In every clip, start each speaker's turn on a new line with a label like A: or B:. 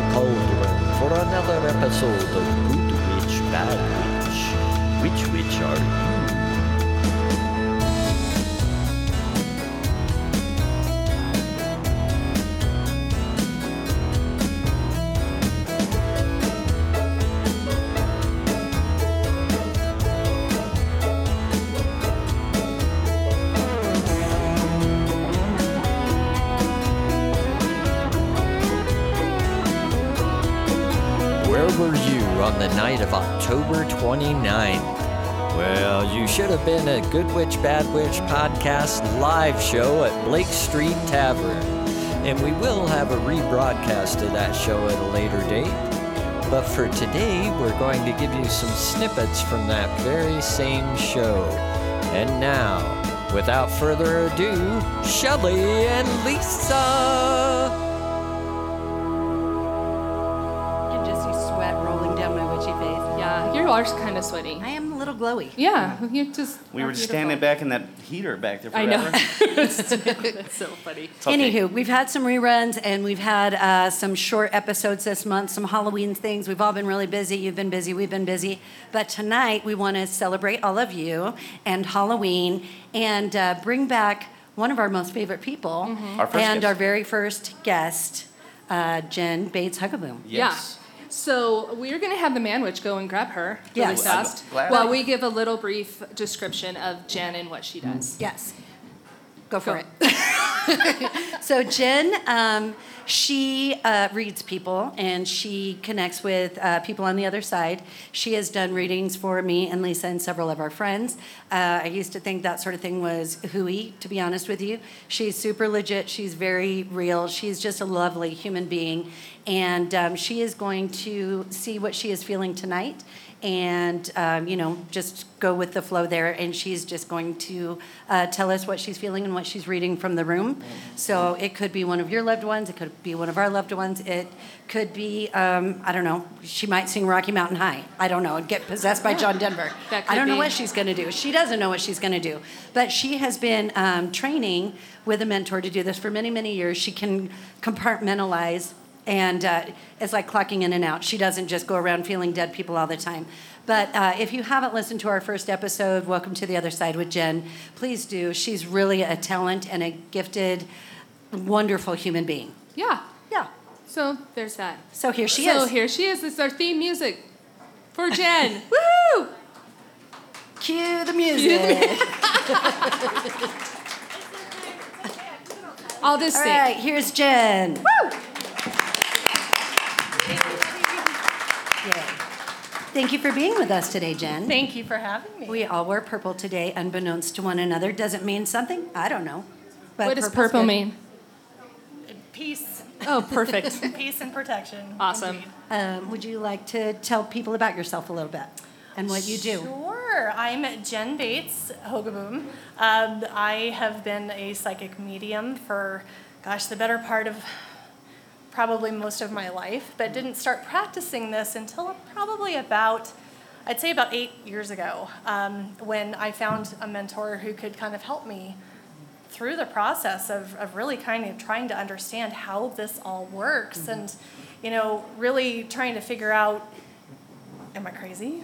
A: the cauldron for another episode of Good Witch, Bad Witch. Which witch are you? Were you on the night of October 29th? Well, you should have been at Good Witch Bad Witch podcast live show at Blake Street Tavern. And we will have a rebroadcast of that show at a later date. But for today, we're going to give you some snippets from that very same show. And now, without further ado, Shelly and Lisa!
B: Face.
C: Yeah, you are kind of sweaty.
B: I am a little glowy.
C: Yeah, you just.
D: We were just standing back in that heater back there
C: I
D: forever.
C: know. That's so funny.
D: It's okay.
B: Anywho, we've had some reruns and we've had uh, some short episodes this month, some Halloween things. We've all been really busy. You've been busy. We've been busy. But tonight we want to celebrate all of you and Halloween and uh, bring back one of our most favorite people
D: Our first
B: and
D: guest.
B: our very first guest, uh, Jen Bates Hogaboom.
D: Yes.
C: Yeah. So we're going to have the man witch go and grab her really
B: Yes.
C: fast while we give a little brief description of Jen and what she does.
B: Yes. Go for
C: Go.
B: it. so Jen, um, she uh, reads people and she connects with uh, people on the other side. She has done readings for me and Lisa and several of our friends. Uh, I used to think that sort of thing was hooey, to be honest with you. She's super legit. She's very real. She's just a lovely human being. And um, she is going to see what she is feeling tonight and um, you know just go with the flow there and she's just going to uh, tell us what she's feeling and what she's reading from the room. So it could be one of your loved ones it could be one of our loved ones it could be um, i don't know she might sing rocky mountain high i don't know and get possessed by john denver. I don't know
C: be.
B: what she's going to do she doesn't know what she's going to do but she has been um, training with a mentor to do this for many many years she can compartmentalize and uh, it's like clocking in and out. She doesn't just go around feeling dead people all the time. But uh, if you haven't listened to our first episode, Welcome to the Other Side with Jen, please do. She's really a talent and a gifted, wonderful human being.
C: Yeah.
B: Yeah.
C: So there's that.
B: So here she
C: so
B: is.
C: So here she is. This is our theme music for Jen.
B: Woo! Cue the music.
C: I'll just
B: All right, here's Jen. Woo! Thank you for being with us today, Jen.
E: Thank you for having me.
B: We all wear purple today, unbeknownst to one another. Does it mean something? I don't know. But
C: What does purple
B: good.
C: mean?
E: Peace,
C: Oh, perfect.
E: peace and protection.
C: Awesome.
B: Um, would you like to tell people about yourself a little bit and what you do?
E: Sure. I'm Jen Bates Hogaboom. Um, I have been a psychic medium for, gosh, the better part of probably most of my life, but didn't start practicing this until probably about, I'd say about eight years ago, um, when I found a mentor who could kind of help me through the process of, of really kind of trying to understand how this all works and, you know, really trying to figure out am I crazy?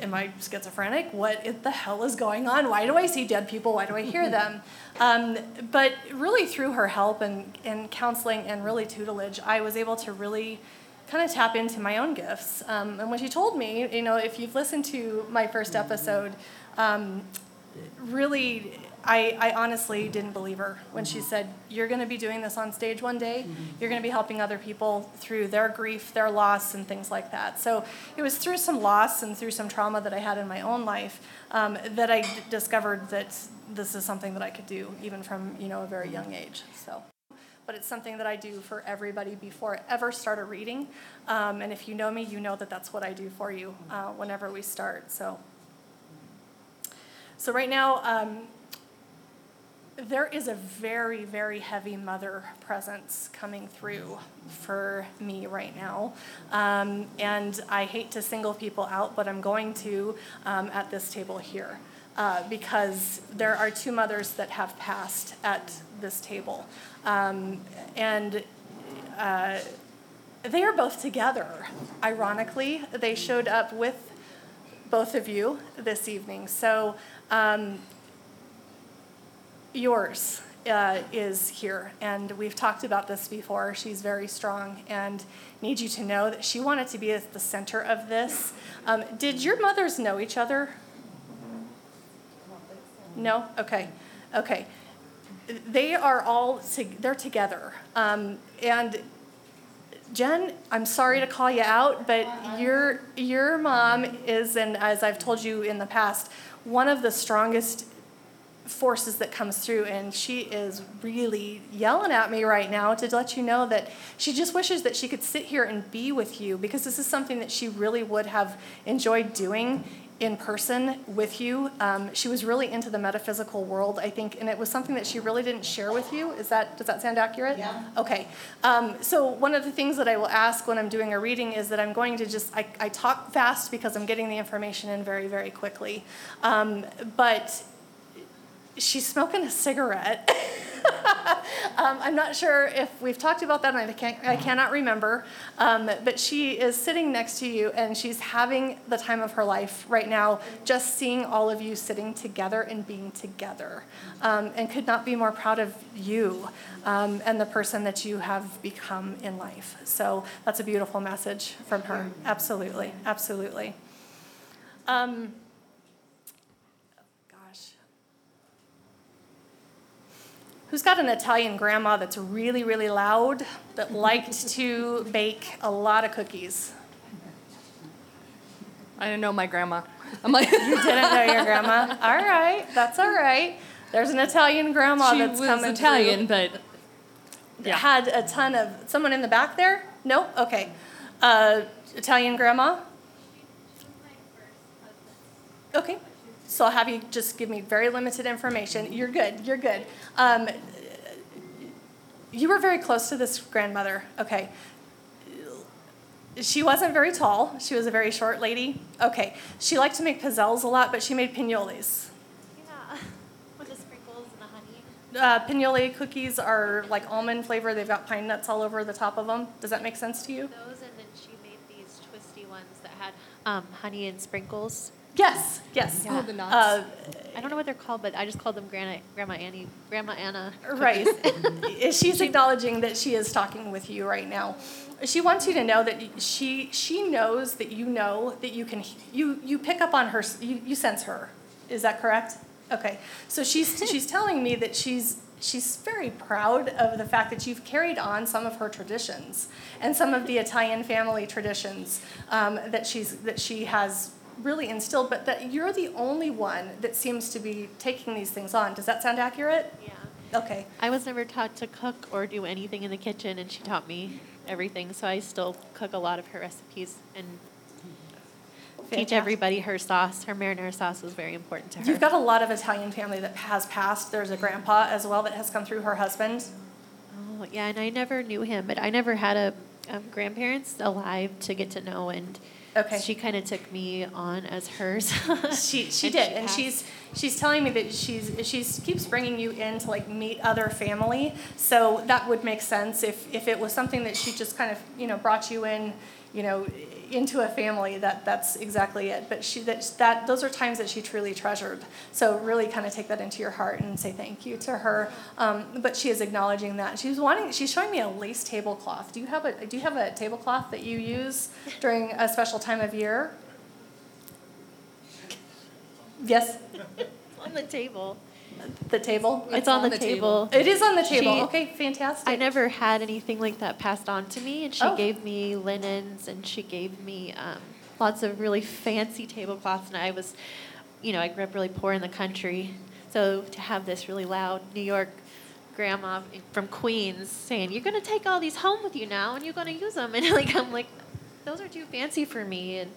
E: Am I schizophrenic? What the hell is going on? Why do I see dead people? Why do I hear them? Um, but really, through her help and, and counseling and really tutelage, I was able to really kind of tap into my own gifts. Um, and when she told me, you know, if you've listened to my first episode, um, really, I, I honestly didn't believe her when she said, You're going to be doing this on stage one day. You're going to be helping other people through their grief, their loss, and things like that. So it was through some loss and through some trauma that I had in my own life um, that I d- discovered that this is something that I could do, even from you know a very young age. So. But it's something that I do for everybody before I ever start a reading. Um, and if you know me, you know that that's what I do for you uh, whenever we start. So, so right now, um, there is a very, very heavy mother presence coming through for me right now. Um, and I hate to single people out, but I'm going to um, at this table here. Uh, because there are two mothers that have passed at this table. Um, and uh, they are both together. Ironically, they showed up with both of you this evening. So, um, yours uh, is here, and we've talked about this before. She's very strong and need you to know that she wanted to be at the center of this. Um, did your mothers know each other? No? Okay. Okay. They are all, to, they're together. Um, and Jen, I'm sorry to call you out, but your, your mom is, and as I've told you in the past, one of the strongest forces that comes through and she is really yelling at me right now to let you know that she just wishes that she could sit here and be with you because this is something that she really would have enjoyed doing in person with you. Um, she was really into the metaphysical world, I think, and it was something that she really didn't share with you. Is that does that sound accurate?
B: Yeah.
E: Okay. Um, so one of the things that I will ask when I'm doing a reading is that I'm going to just I, I talk fast because I'm getting the information in very very quickly, um, but she's smoking a cigarette. um, I'm not sure if we've talked about that, I, can't, I cannot remember. Um, but she is sitting next to you, and she's having the time of her life right now, just seeing all of you sitting together and being together, um, and could not be more proud of you um, and the person that you have become in life. So that's a beautiful message from her. Absolutely, absolutely. Um, gosh. Who's got an Italian grandma that's really, really loud that liked to bake a lot of cookies?
C: I didn't know my grandma. I'm like,
E: You didn't know your grandma? All right, that's all right. There's an Italian grandma
C: she
E: that's
C: was
E: coming
C: Italian,
E: through.
C: but
E: Yeah. Had a ton of someone in the back there? No? Okay. Uh, Italian grandma? Okay. So I'll have you just give me very limited information. You're good. You're good. Um, you were very close to this grandmother. Okay. She wasn't very tall. She was a very short lady. Okay. She liked to make pizzelles a lot, but she made pinoles.
F: Yeah, with the sprinkles and the honey.
E: Uh, pinole cookies are like almond flavor. They've got pine nuts all over the top of them. Does that make sense to you?
F: Those, and then she made these twisty ones that had um, honey and sprinkles.
E: Yes. Yes.
C: oh, the nuts.
E: Uh,
F: I don't know what they're called, but I just called them Grandma, Grandma Annie, Grandma Anna.
E: right.
F: cookies.
E: She's acknowledging that she is talking with you right now. She wants you to know that she she knows that you know that you can you you pick up on her you, you sense her. Is that correct? Okay. So she's she's telling me that she's she's very proud of the fact that you've carried on some of her traditions and some of the Italian family traditions um, that she's that she has really instilled, but that you're the only one that seems to be taking these things on. Does that sound accurate?
F: Yeah.
E: Okay.
F: I was never taught to cook or do anything in the kitchen, and she taught me everything. So I still cook a lot of her recipes and teach everybody her sauce. Her marinara sauce was very important to her.
E: You've got a lot of Italian family that has passed. There's a grandpa as well that has come through her husband.
F: Oh, yeah, and I never knew him, but I never had a um, grandparents alive to get to know, and
E: Okay.
F: she kind of took me on as hers.
E: She she
F: And
E: did, and she's she's telling me that she's she's keeps bringing you in to like meet other family. So that would make sense if if it was something that she just kind of you know brought you in, you know, into a family. That that's exactly it. But she that that those are times that she truly treasured. So really kind of take that into your heart and say thank you to her. Um, but she is acknowledging that she's wanting. She's showing me a lace tablecloth. Do you have a Do you have a tablecloth that you use during a special time of year? Yes.
F: on the table.
E: The table?
F: It's, on, the, table.
E: It is on the table.
F: She-
E: okay, fantastic.
F: I never had anything like that passed on to me, and she
E: Oh.
F: gave me linens, and she gave me um, lots of really fancy tablecloths. And I was, you know, I grew up really poor in the country, so to have this really loud New York grandma from Queens saying, "You're gonna take all these home with you now, and you're gonna use them," and like I'm like, those are too fancy for me, and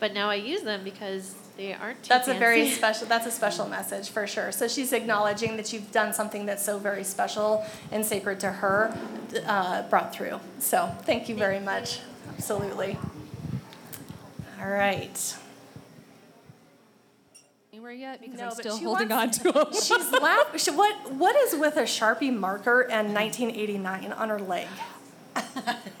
F: but now I use them because they aren't too
E: That's a very special. That's a special message for sure. So she's acknowledging that you've done something that's so very special and sacred to her, uh, brought through. So thank you very much. Absolutely. All right.
C: anywhere yet because
E: No,
C: I'm still
E: she
C: holding on to them.
E: She's laughing. What What is with a sharpie marker and 1989 on her leg?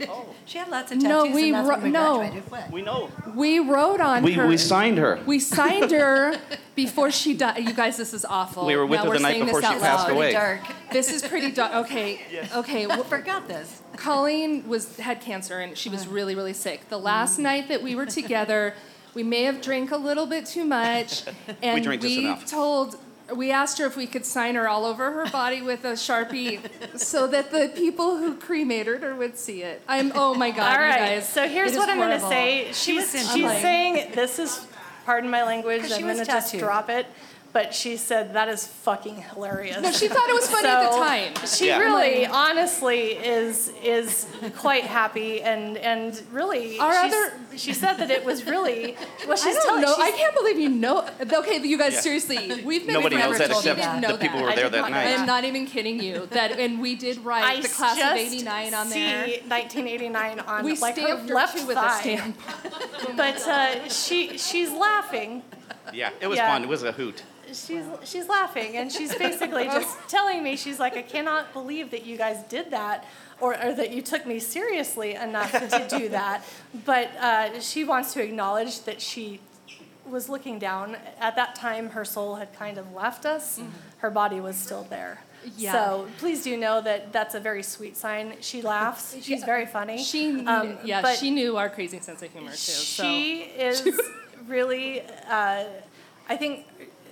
E: Oh.
B: She had lots of
C: No, we
B: and that's
C: ro-
B: we
C: no.
B: graduated. What?
D: We know.
C: We wrote on
D: We,
C: her.
D: we signed her.
C: We signed her before she died. You guys, this is awful.
D: We were with
C: now
D: her
C: we're
D: the night
C: saying
D: before
C: this
D: she
C: out
D: passed
C: loud.
D: away.
B: Dark.
C: This is pretty dark. Okay. Okay.
B: I
C: w-
B: forgot this.
C: Colleen was had cancer and she was uh. really really sick. The mm. last night that we were together, we may have drank a little bit too much, and
D: drank just enough.
C: told. We asked her if we could sign her all over her body with a sharpie, so that the people who cremated her would see it. I'm. Oh my God,
E: All
C: you guys.
E: So here's what I'm going to say. She's
B: She's
E: she's saying this is pardon my language. I'm
B: was
E: going to just drop it. But she said that is fucking hilarious.
C: No, she thought it was funny at the time.
E: She
D: Yeah.
E: really, honestly, is is quite happy and and really.
C: Our other-
E: she said that it was really. Well, she's
C: I don't
E: telling.
C: know.
E: she's-
C: I can't believe you know. Okay, you guys,
D: Yeah.
C: seriously, we've been
D: Nobody knows that except
C: didn't
D: the
C: know
D: people
C: that.
D: who were
E: I
D: there
E: did
D: that
E: not know
C: I
D: night.
C: am not even kidding you. That and we did write
E: I
C: the class
E: just
C: of '89 on
E: see
C: there.
E: 1989 on
C: We
E: like her
C: stamped her
E: left
C: with
E: thigh.
C: a stamp.
E: But uh, she she's laughing.
D: Yeah, it was
E: Yeah.
D: fun. It was a hoot.
E: She's she's laughing and she's basically just telling me she's like I cannot believe that you guys did that or, or that you took me seriously enough to do that. But uh, she wants to acknowledge that she was looking down at that time. Her soul had kind of left us. Her body was still there.
C: Yeah.
E: So please do know that that's a very sweet sign. She laughs. She's very funny.
C: She,
E: Um,
C: yeah, she knew our crazy sense of humor too. So.
E: she is really, uh, I think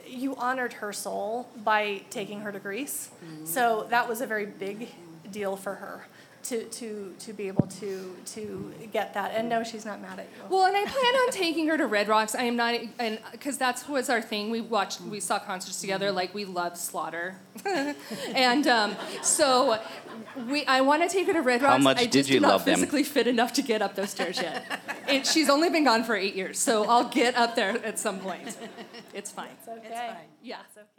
E: you honored her soul by taking her to Greece. So that was a very big deal for her to, to, to be able to, to get that. And no, she's not mad at you.
C: Well, and I plan on taking her to Red Rocks. I am not, and because that's was our thing. We watched, we saw concerts together. Like we love Slaughter, and um, so we. I want to take her to Red Rocks.
D: How much
C: I
D: did
C: just
D: you
C: do not
D: love them?
C: physically fit enough to get up those stairs yet. it, she's only been gone for eight years, so I'll get up there at some point. It's fine.
E: It's okay.
C: Yeah.
E: It's okay.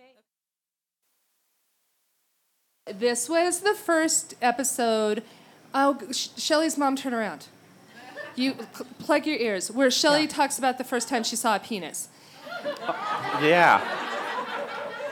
C: This was the first episode. Oh, Sh- Shelly's mom, turn around. You pl- plug your ears. Where Shelly talks about the first time she saw a penis.
D: Uh, yeah.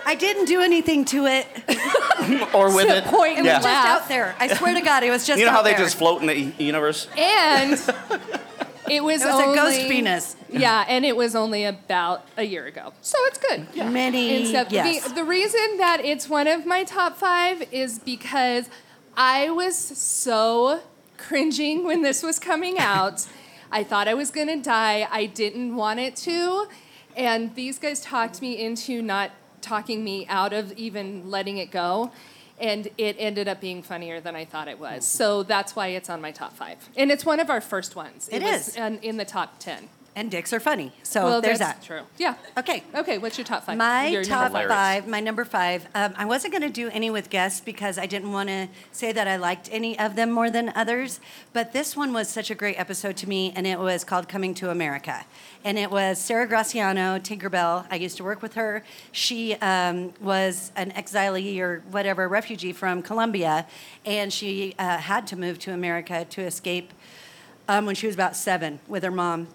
B: I didn't do anything to it. It
D: Or with
C: To
D: it.
C: point
D: yeah.
B: was just out there. I swear to God, it was just
D: You know
B: out
D: how they
B: there.
D: just float in the universe?
C: And it was,
B: It was a
C: only,
B: ghost penis.
C: Yeah, and it was only about a year ago. So it's good.
B: Many,
C: And stuff.
B: yes.
C: The, the reason that it's one of my top five is because I was so cringing when this was coming out. I thought I was going to die. I didn't want it to. And these guys talked me into not talking me out of even letting it go. And it ended up being funnier than I thought it was. So that's why it's on my top five. And it's one of our first ones.
B: It
C: was
B: is.
C: in- in the top 10.
B: And dicks are funny. So
C: well,
B: there's that.
C: true. Yeah.
B: Okay.
C: Okay, what's your top five?
B: My
C: Your
B: top
C: number-
B: five, my number five. Um, I wasn't going to do any with guests because I didn't want to say that I liked any of them more than others. But this one was such a great episode to me, and it was called Coming to America. And it was Sarah Graciano, Tinkerbell. I used to work with her. She um, was an exilee or whatever, refugee from Colombia, and she uh, had to move to America to escape um, when she was about seven with her mom.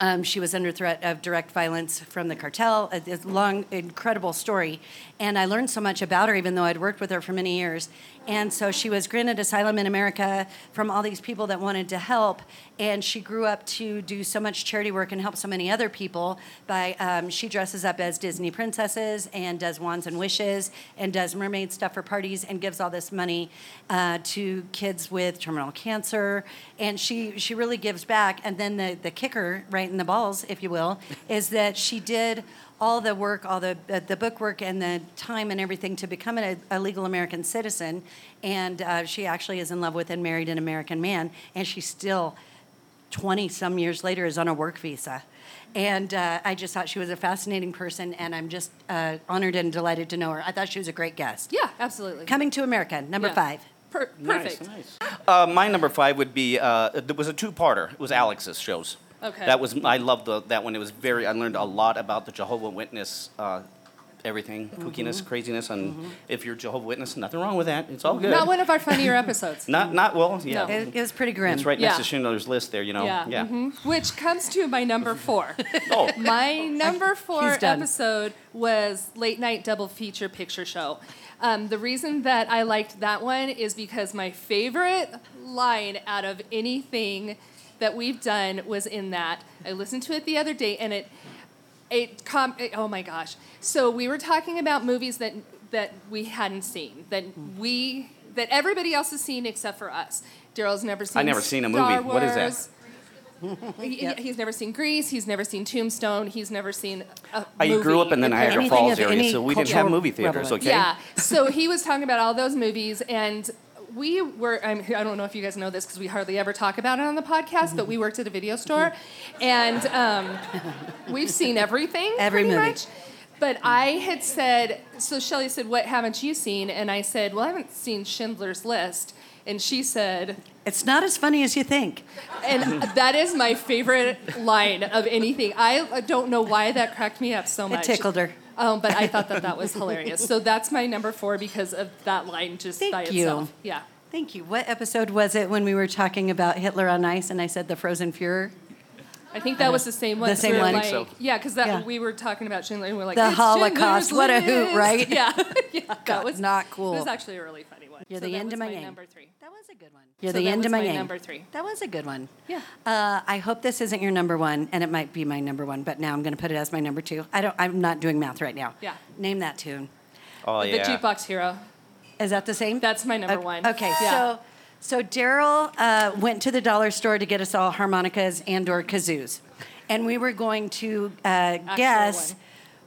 B: Um, she was under threat of direct violence from the cartel. A, a long, incredible story. And I learned so much about her, even though I'd worked with her for many years. And so she was granted asylum in America from all these people that wanted to help. And she grew up to do so much charity work and help so many other people by um, she dresses up as Disney princesses and does wands and wishes and does mermaid stuff for parties and gives all this money uh, to kids with terminal cancer. And she she really gives back. And then the the kicker, right in the balls, if you will, is that she did all the work, all the uh, the book work, and the time and everything to become a, a legal American citizen. And uh, she actually is in love with and married an American man, and she's still 20 some years later is on a work visa. And uh, I just thought she was a fascinating person, and I'm just uh, honored and delighted to know her. I thought she was a great guest.
C: Yeah, absolutely.
B: Coming to America, number
C: Yeah.
B: five.
C: Per-
D: Nice,
C: perfect.
D: nice. Uh, my number five would be, uh, it was a two-parter. It was Alex's shows.
C: Okay.
D: That was, I loved the, that one. It was very, I learned a lot about the Jehovah Witness, uh, everything, kookiness, craziness, and if you're Jehovah Witness, nothing wrong with that. It's all good.
C: Not one of our funnier episodes.
D: Not, not, well, yeah.
C: No.
B: It, it was pretty grim.
D: It's right next to Schindler's List there, you know?
C: Yeah.
D: Yeah.
C: mhm. Which comes to my number four.
D: Oh,
C: My number four episode was late night double feature picture show. Um, the reason that I liked that one is because my favorite line out of anything that we've done was in that. I listened to it the other day, and it, it, com- it oh my gosh. So we were talking about movies that that we hadn't seen, that we that everybody else has seen except for us. Daryl's never seen.
D: I never seen a
C: Star
D: movie. What is that?
C: Wars. He- He's never seen Grease. He's never seen Tombstone. He's never seen a
D: I
C: movie.
D: grew up in the Niagara
B: Anything
D: Falls area, so we didn't have movie theaters,
B: relevance.
D: okay?
C: Yeah. So he was talking about all those movies, and we were. I'm, I don't know if you guys know this because we hardly ever talk about it on the podcast, but we worked at a video store, and um, we've seen everything.
B: Every
C: pretty
B: movie.
C: Much. But I had said, so Shelly said, "What haven't you seen?" And I said, "Well, I haven't seen Schindler's List." And she said,
B: It's not as funny as you think.
C: and that is my favorite line of anything. I don't know why that cracked me up so much It
B: tickled her.
C: Um, but I thought that that was hilarious. So that's my number four because of that line just
B: Thank
C: by
B: you.
C: itself. Yeah.
B: Thank you. What episode was it when we were talking about Hitler on ice and I said the frozen Fuhrer?
C: I think that was the same one.
B: The same
C: we
B: one?
C: Like,
D: so.
C: Yeah, because that
B: Yeah.
C: we were talking about Schindler and we are like
B: The
C: "It's
B: Holocaust.
C: Schindler's
B: What a hoot, right?
C: Yeah, yeah.
B: God,
C: that was
B: not cool.
C: It was actually a really funny one.
B: You're
C: So
B: the end of my
C: my
B: game.
C: number three.
B: That was a good one. You're
C: So
B: the
C: that
B: end
C: was
B: of my,
C: my
B: game.
C: number three.
B: That was a good one.
C: Yeah.
B: Uh, I hope this isn't your number one, and it might be my number one, but now I'm going to put it as my number two. I don't. I'm not doing math right now.
C: Yeah.
B: Name that tune.
D: Oh,
C: The
D: yeah.
C: The jukebox Hero.
B: Is that the same?
C: That's my number
B: O-
C: one.
B: Okay,
C: Yeah.
B: so so Daryl uh, went to the dollar store to get us all harmonicas and or kazoos, and we were going to uh, guess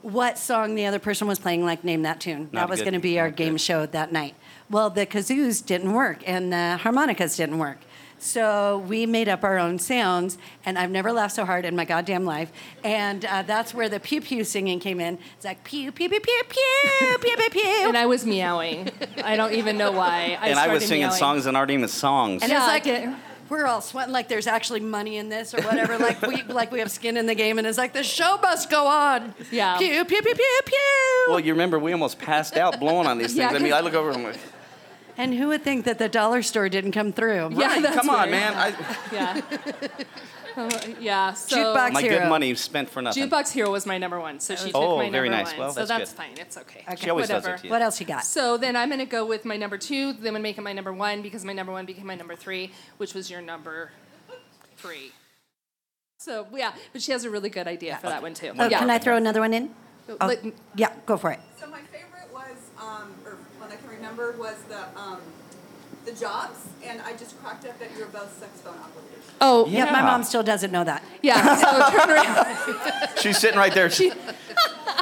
B: what song the other person was playing. Like name that tune.
D: Not
B: that was going to be our game
D: good.
B: show that night. Well, the kazoos didn't work, and the harmonicas didn't work. So we made up our own sounds, and I've never laughed so hard in my goddamn life. And uh, that's where the pew pew singing came in. It's like pew pew pew pew pew pew pew pew.
C: And I was meowing. I don't even know why. I
D: and I was singing
C: meowing.
D: songs that aren't even songs.
B: And
C: Yeah,
B: it's like
C: I
B: we're all sweating like there's actually money in this or whatever. like we like we have skin in the game, and it's like the show must go on.
C: Yeah.
B: Pew pew pew pew pew.
D: well, you remember we almost passed out blowing on these things.
C: Yeah,
D: I mean,
C: 'cause-
D: I look over and I'm like,
B: and who would think that the dollar store didn't come through?
C: Yeah,
D: "Right,
C: that's
D: come on,
C: weird.
D: man. I,
C: Yeah. Um, yeah. So
B: Jukebox
D: my
B: Hero.
D: good money spent for nothing.
C: Jukebox Hero was my number one, so she took
D: Oh,
C: my
D: very
C: number
D: nice.
C: one.
D: Well,
C: so
D: that's
C: that's
D: good.
C: fine. It's okay.
B: Okay.
D: She always does
C: Whatever.
D: it to you.
B: What else you got?
C: So then I'm gonna go with my number two. Then I'm gonna make it my number one because my number one became my number three, which was your number three. So yeah, but she has a really good idea for that one too.
B: Oh,
C: yeah.
B: Can I throw another one in? Oh,
C: Let-
B: yeah, go for it.
G: So my favorite was, um, or one I can remember was the, um, the jobs, and I just cracked up that you're both sex phone operators.
C: Oh
B: Yeah, my mom still doesn't know that.
C: yeah. So turn around.
D: She's sitting right there. She,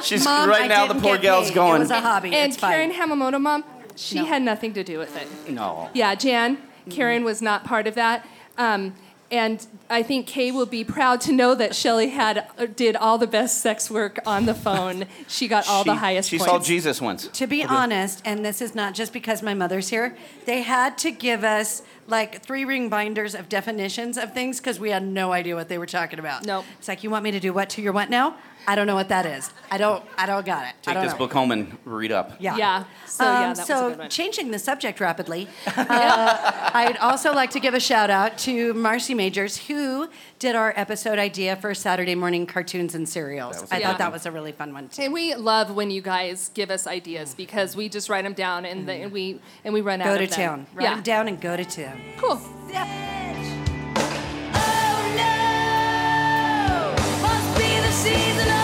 D: she's
B: Mom,
D: right
B: I
D: now. The
B: didn't
D: poor
B: get
D: gal's
B: paid. It was a hobby.
C: and
B: it's fine.
C: Karen Hamamoto, mom, she
B: No.
C: had nothing to do with it.
D: no.
C: Yeah, Jan, Karen was not part of that. Um, and I think Kay will be proud to know that Shelly had uh, did all the best sex work on the phone. She got all the
D: She-
C: highest
D: She
C: points.
D: saw Jesus once.
B: To be honest, and this is not just because my mother's here, they had to give us like three ring binders of definitions of things because we had no idea what they were talking about.
C: Nope.
B: It's like you want me to do what to your what now? I don't know what that is. I don't. I don't got it. I
D: Take
B: don't
D: this
B: know.
D: book home and read up.
B: Yeah.
C: Yeah. So, yeah,
B: Um,
C: that
B: so changing the subject rapidly, uh, I'd also like to give a shout out to Marcy Majors, who did our episode idea for Saturday morning cartoons and serials.
D: I a
B: I thought
C: one.
B: that was a really fun one too.
C: And we love when you guys give us ideas because we just write them down and, the, and we and we run out
B: Go to town. Write
C: yeah.
B: them down and go to town.
C: Cool.
A: season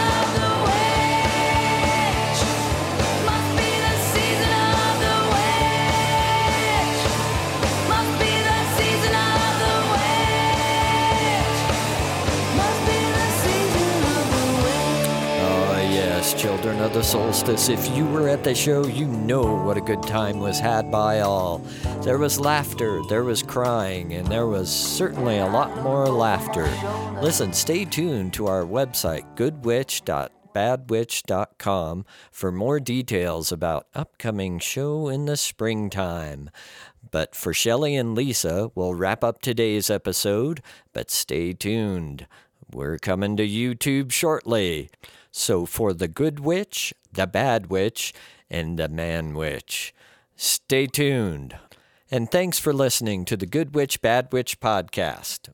A: of the solstice, if you were at the show, you know what a good time was had by all. There was laughter, there was crying, and there was certainly a lot more laughter. Listen, stay tuned to our website, goodwitch.badwitch.com, for more details about upcoming show in the springtime. But for Shelley and Lisa, we'll wrap up today's episode, but stay tuned. We're coming to YouTube shortly. So for the good witch, the bad witch, and the man witch, stay tuned. And thanks for listening to the Good Witch Bad Witch podcast.